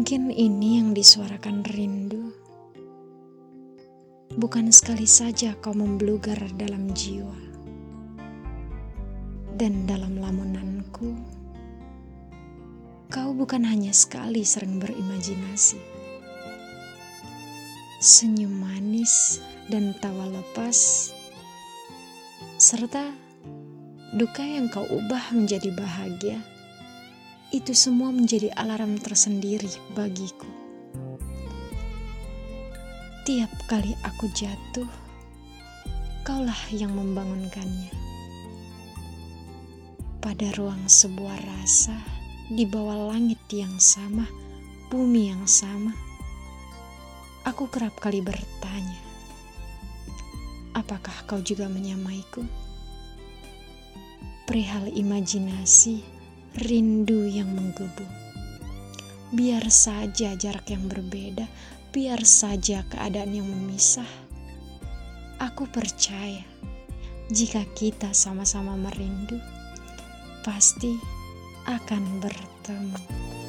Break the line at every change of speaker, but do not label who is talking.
Mungkin ini yang disuarakan rindu. Bukan sekali saja kau memblugar dalam jiwa. Dan dalam lamunanku, kau bukan hanya sekali sering berimajinasi. Senyum manis dan tawa lepas, serta duka yang kau ubah menjadi bahagia itu semua menjadi alarm tersendiri bagiku. Tiap kali aku jatuh, kaulah yang membangunkannya. Pada ruang sebuah rasa, di bawah langit yang sama, bumi yang sama, aku kerap kali bertanya, apakah kau juga menyamaiku? Perihal imajinasi, rindu yang menggebu. Biar saja jarak yang berbeda, biar saja keadaan yang memisah. Aku percaya jika kita sama-sama merindu, pasti akan bertemu.